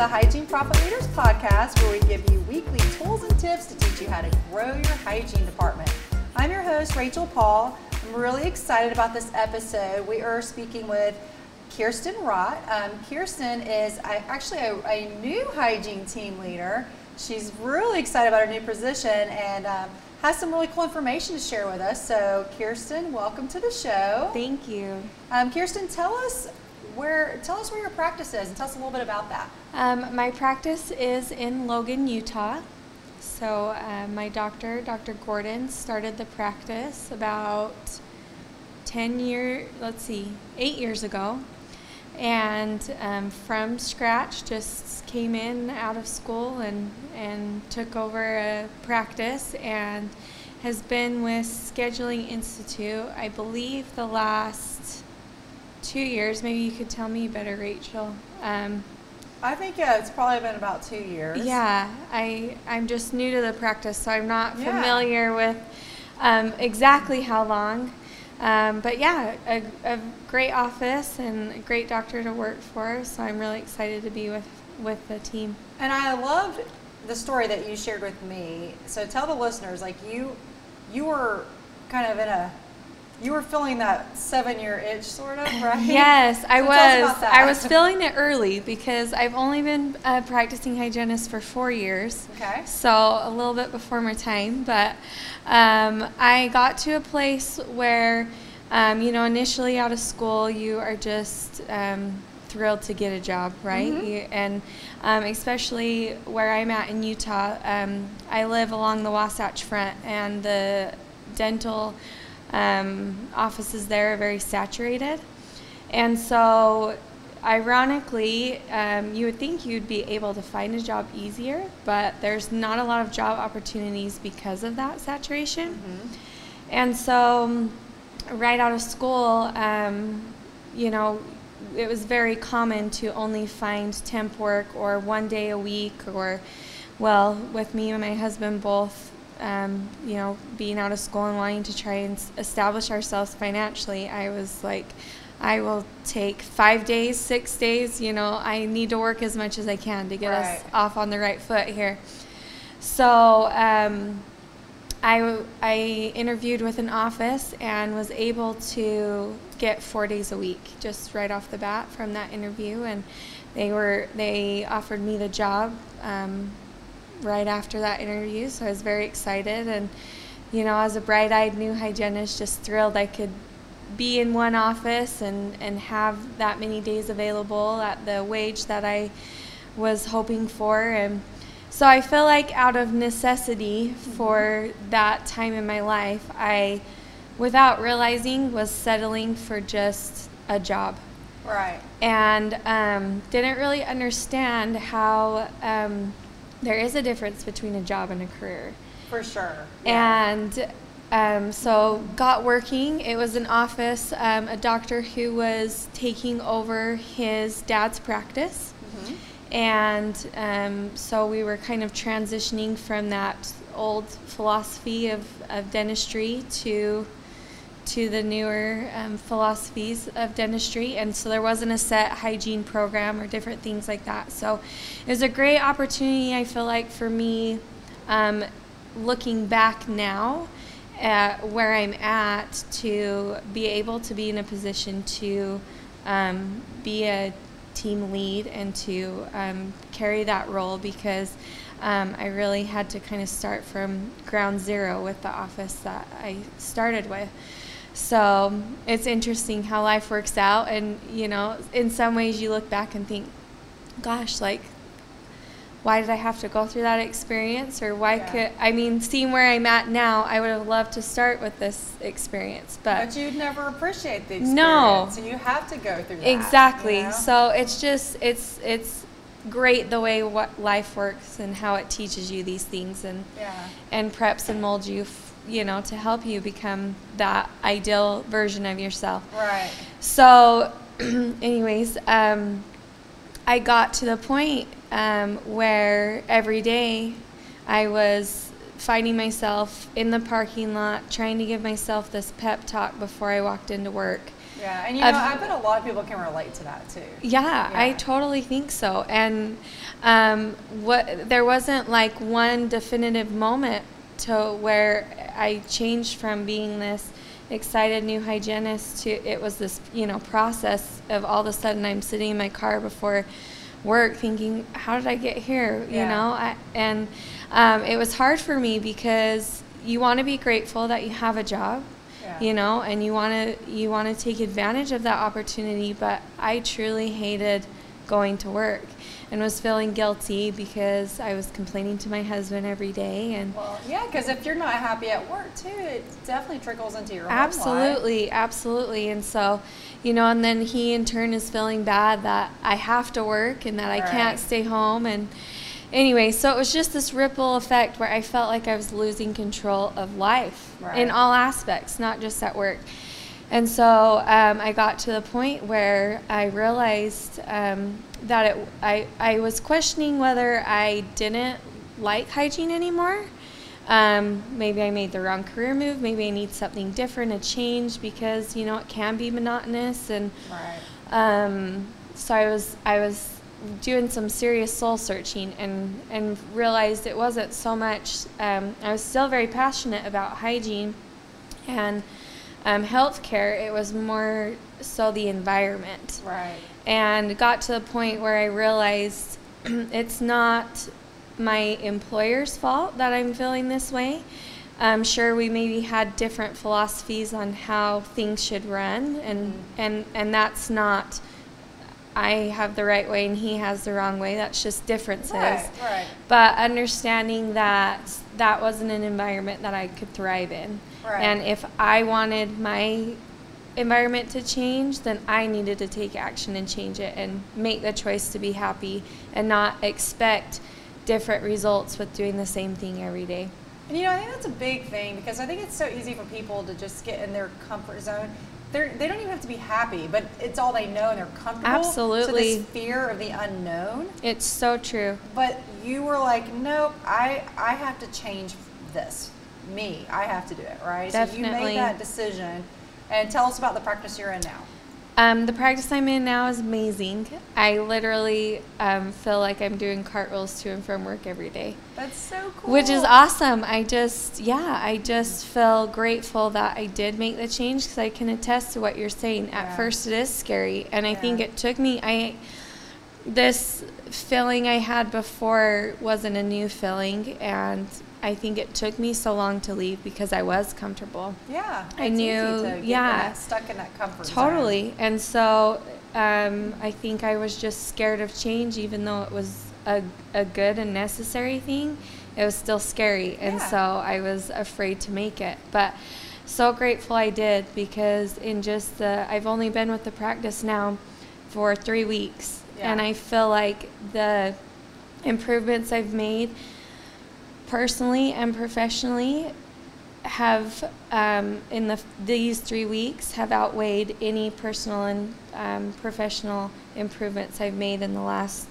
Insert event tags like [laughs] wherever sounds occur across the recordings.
the Hygiene Profit Leaders podcast, where we give you weekly tools and tips to teach you how to grow your hygiene department. I'm your host, Rachel Paul. I'm really excited about this episode. We are speaking with Kirsten Rott. Um, Kirsten is actually a, a, new hygiene team leader. She's really excited about her new position and um, has some really cool information to share with us. So, Kirsten, welcome to the show. Thank you. Um, Kirsten, tell us where tell us where your practice is and tell us a little bit about that. Um, my practice is in Logan, Utah. So uh, my doctor, Dr. Gordon, started the practice about ten year, let's see, eight years ago, and um, from scratch, just came in out of school and and took over a practice and has been with Scheduling Institute, I believe, the last two years. Maybe you could tell me better, Rachel. Um, I think yeah, it's probably been about two years. Yeah, I I'm just new to the practice, so I'm not yeah. familiar with um, exactly how long. Um, but yeah, a, a, great office and a great doctor to work for. So I'm really excited to be with with the team. And I loved the story that you shared with me. So tell the listeners, like you, you were kind of in a you were feeling that seven year itch, sort of, right? [laughs] Yes, I so was. I was feeling it early because I've only been uh, practicing hygienist for four years. Okay. So a little bit before my time, but um, I got to a place where, um, you know, initially out of school, you are just um, thrilled to get a job, right? Mm-hmm. You, and um, especially where I'm at in Utah, um, I live along the Wasatch Front, and the dental um, offices there are very saturated. And so, ironically, um, you would think you'd be able to find a job easier, but there's not a lot of job opportunities because of that saturation. Mm-hmm. And so, right out of school, um, you know, it was very common to only find temp work or one day a week or well with me and my husband both um, you know, being out of school and wanting to try and establish ourselves financially, I was like, I will take five days, six days. You know, I need to work as much as I can to get right. us off on the right foot here. So um, I, I interviewed with an office and was able to get four days a week just right off the bat from that interview. And they were they offered me the job. Um, right after that interview, so I was very excited. And, you know, as a bright eyed new hygienist, just thrilled I could be in one office and, and have that many days available at the wage that I was hoping for. And so I feel like out of necessity for that time in my life, I, without realizing, was settling for just a job. Right. And um, didn't really understand how. Um, there is a difference between a job and a career. For sure. Yeah. And um, so got working. It was an office, um, a doctor who was taking over his dad's practice. Mm-hmm. And um, so we were kind of transitioning from that old philosophy of, of dentistry to to the newer um, philosophies of dentistry, and so there wasn't a set hygiene program or different things like that. So it was a great opportunity, I feel like, for me, um, looking back now at where I'm at, to be able to be in a position to um, be a team lead and to um, carry that role because. Um, I really had to kind of start from ground zero with the office that I started with. So it's interesting how life works out. And, you know, in some ways you look back and think, gosh, like, why did I have to go through that experience? Or why yeah. could, I mean, seeing where I'm at now, I would have loved to start with this experience. But, but you'd never appreciate the experience. No. So you have to go through that. Exactly. You know? So it's just, it's, it's, great the way what life works and how it teaches you these things and yeah. and preps and molds you you know, to help you become that ideal version of yourself. Right. So, [clears throat] anyways, um, I got to the point um, where every day I was finding myself in the parking lot trying to give myself this pep talk before I walked into work. Yeah, and you know, I bet a lot of people can relate to that too. Yeah, I totally think so. And um, what there wasn't like one definitive moment to where I changed from being this excited new hygienist to it was this you know process of all of a sudden I'm sitting in my car before work thinking how did I get here you Yeah. know I, and um, it was hard for me because you want to be grateful that you have a job Yeah. you know and you want to you want to take advantage of that opportunity but i truly hated going to work and was feeling guilty because i was complaining to my husband every day and Well, yeah, because if you're not happy at work too, it definitely trickles into your home life. absolutely absolutely and so you know and then he in turn is feeling bad that i have to work and that i Right. can't stay home and anyway so it was just this ripple effect where i felt like i was losing control of life in all aspects not just at work and so um, i got to the point where i realized um, that it, I, I was questioning whether i didn't like hygiene anymore um, maybe I made the wrong career move. Maybe I need something different, a change, because you know it can be monotonous. And Right. um, so I was I was doing some serious soul searching and and realized it wasn't so much. Um, I was still very passionate about hygiene and um, healthcare. It was more so the environment Right. and got to the point where I realized [clears throat] it's not my employer's fault that I'm feeling this way. I'm sure we maybe had different philosophies on how things should run, and and and that's not. I have the right way and he has the wrong way. That's just differences. Right. Right. But understanding that that wasn't an environment that I could thrive in. Right. And if I wanted my environment to change, then I needed to take action and change it and make the choice to be happy and not expect different results with doing the same thing every day. And you know, I think that's a big thing because I think it's so easy for people to just get in their comfort zone. They're, they don't even have to be happy, but it's all they know and they're comfortable. So Absolutely. this fear of the unknown. It's so true. But you were like, nope, I, I have to change this. Me, I have to do it, right? So you made that decision. And tell us about the practice you're in now. Um, the practice I'm in now is amazing. I literally um, feel like I'm doing cartwheels to and from work every day. That's so cool. Which is awesome. I just, yeah, I just feel grateful that I did make the change because I can attest to what you're saying. At Yeah. first, it is scary, and I think it took me. I this feeling I had before wasn't a new feeling, and I think it took me so long to leave because I was comfortable. Yeah. I knew- yeah. stuck in that comfort zone. Totally. And so um, I think I was just scared of change, even though it was a, a good and necessary thing. It was still scary. And Yeah. so I was afraid to make it. But so grateful I did because in just the, I've only been with the practice now for three weeks. And I feel like the improvements I've made personally and professionally have um, in the these three weeks have outweighed any personal and um, professional improvements I've made in the last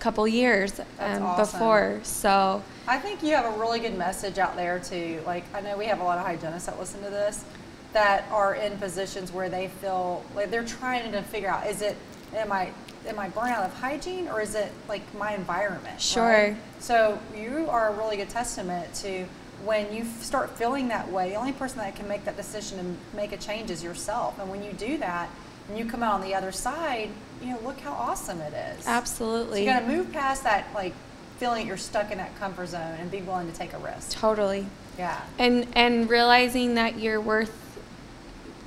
couple years um, awesome. before. So I think you have a really good message out there too. Like I know we have a lot of hygienists that listen to this that are in positions where they feel like they're trying to figure out is it am I am I burnt out of hygiene or is it like my environment? Sure. right? So you are a really good testament to when you start feeling that way, the only person that can make that decision and make a change is yourself. And when you do that and you come out on the other side, you know, look how awesome it is. So absolutely, you got to move past that, like feeling that you're stuck in that comfort zone, and be willing to take a risk. totally, Yeah. and and realizing that you're worth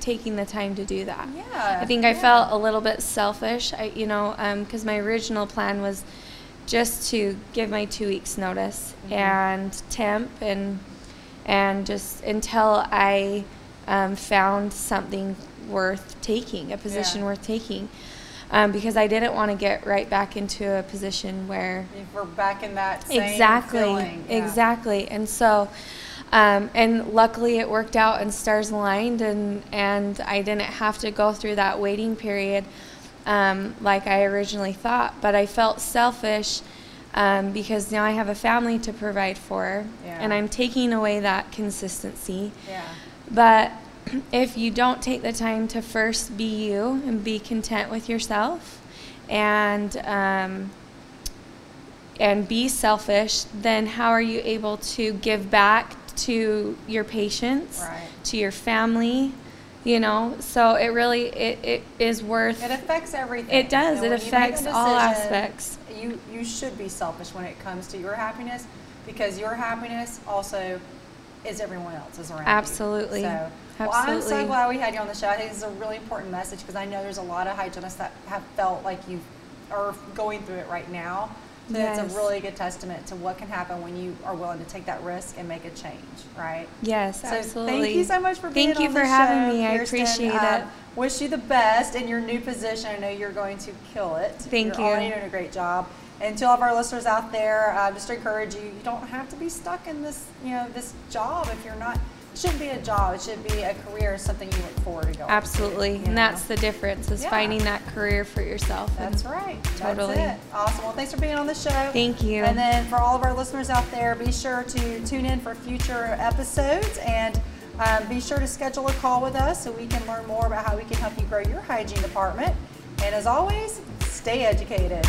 taking the time to do that. Yeah. I think I felt a little bit selfish, I, you know, because my original plan was just to give my two weeks notice Mhm. and temp and and just until I um, found something worth taking, a position Yeah. worth taking, um, because I didn't want to get right back into a position where If we're back in that same exactly feeling. yeah. exactly and so um, and luckily it worked out and stars aligned and and i didn't have to go through that waiting period um, like i originally thought but i felt selfish um, because now i have a family to provide for Yeah. and i'm taking away that consistency Yeah. but [clears throat] if you don't take the time to first be you and be content with yourself and um, and be selfish, then how are you able to give back to your patients, Right. to your family? You know, so it really it, it is worth It affects everything. It does. It when you make a affects all aspects. You you should be selfish when it comes to your happiness because your happiness also is everyone else's around you. Absolutely. Well, I'm so Absolutely. glad we had you on the show. I think this is a really important message because I know there's a lot of hygienists that have felt like you are going through it right now. So it's a really good testament to what can happen when you are willing to take that risk and make a change, right? yes, So absolutely. thank you so much for being here. Thank you for having show, me. I Kirsten. appreciate Uh, it. Wish you the best in your new position. I know you're going to kill it. Thank you're you. already doing a great job. And to all of our listeners out there, uh, just to encourage you, you don't have to be stuck in this, you know, this job if you're not. It shouldn't be a job. It should be a career, something you look forward to going. Absolutely. To, And know? that's the difference is Yeah. finding that career for yourself. That's right. Totally. That's. Awesome. Well, thanks for being on the show. Thank you. And then for all of our listeners out there, be sure to tune in for future episodes and um, be sure to schedule a call with us so we can learn more about how we can help you grow your hygiene department. And as always, stay educated.